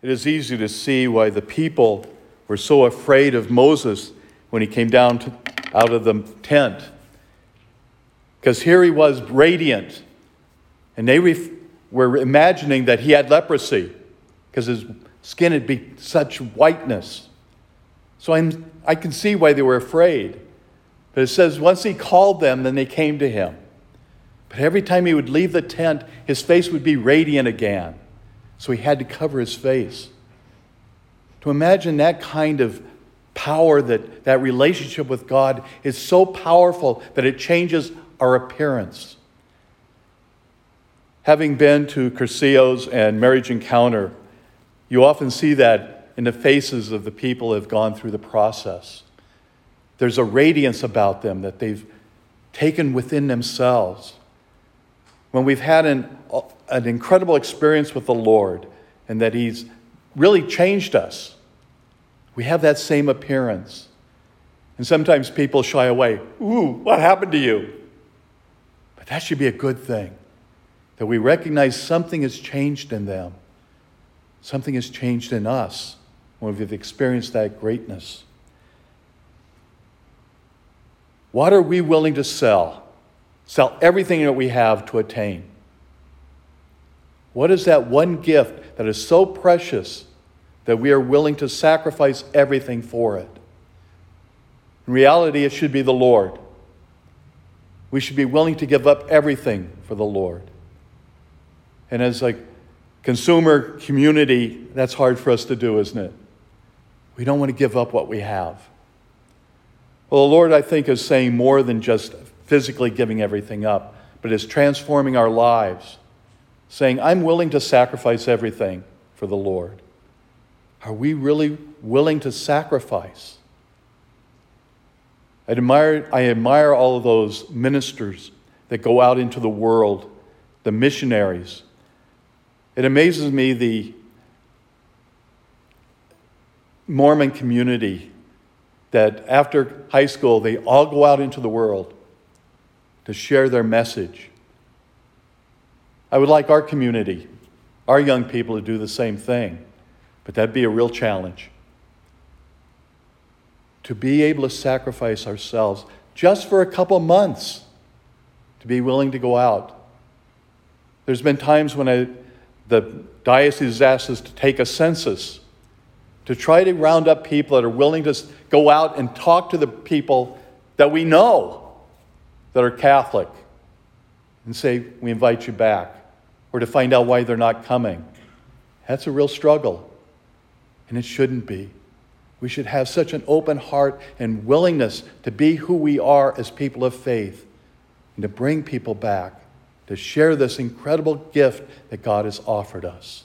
It is easy to see why the people were so afraid of Moses when he came down to, out of the tent. Because here he was radiant, and they ref- were imagining that he had leprosy because his skin had such whiteness. So I'm, I can see why they were afraid. But it says once he called them, then they came to him. But every time he would leave the tent, his face would be radiant again. So he had to cover his face. To imagine that kind of power, that, that relationship with God is so powerful that it changes our appearance. Having been to Cursillo's and Marriage Encounter, you often see that in the faces of the people who have gone through the process. There's a radiance about them that they've taken within themselves. When we've had an, an incredible experience with the Lord and that He's really changed us, we have that same appearance. And sometimes people shy away. Ooh, what happened to you? But that should be a good thing that we recognize something has changed in them, something has changed in us when we've experienced that greatness. What are we willing to sell? Sell everything that we have to attain. What is that one gift that is so precious that we are willing to sacrifice everything for it? In reality, it should be the Lord. We should be willing to give up everything for the Lord. And as a consumer community, that's hard for us to do, isn't it? We don't want to give up what we have. Well, the Lord, I think, is saying more than just physically giving everything up, but is transforming our lives, saying, I'm willing to sacrifice everything for the Lord. Are we really willing to sacrifice? I admire, I admire all of those ministers that go out into the world, the missionaries. It amazes me the Mormon community that after high school, they all go out into the world to share their message. I would like our community, our young people, to do the same thing, but that'd be a real challenge. To be able to sacrifice ourselves just for a couple months, to be willing to go out. There's been times when I, the diocese has asked us to take a census to try to round up people that are willing to go out and talk to the people that we know that are Catholic and say, We invite you back, or to find out why they're not coming. That's a real struggle, and it shouldn't be. We should have such an open heart and willingness to be who we are as people of faith and to bring people back, to share this incredible gift that God has offered us.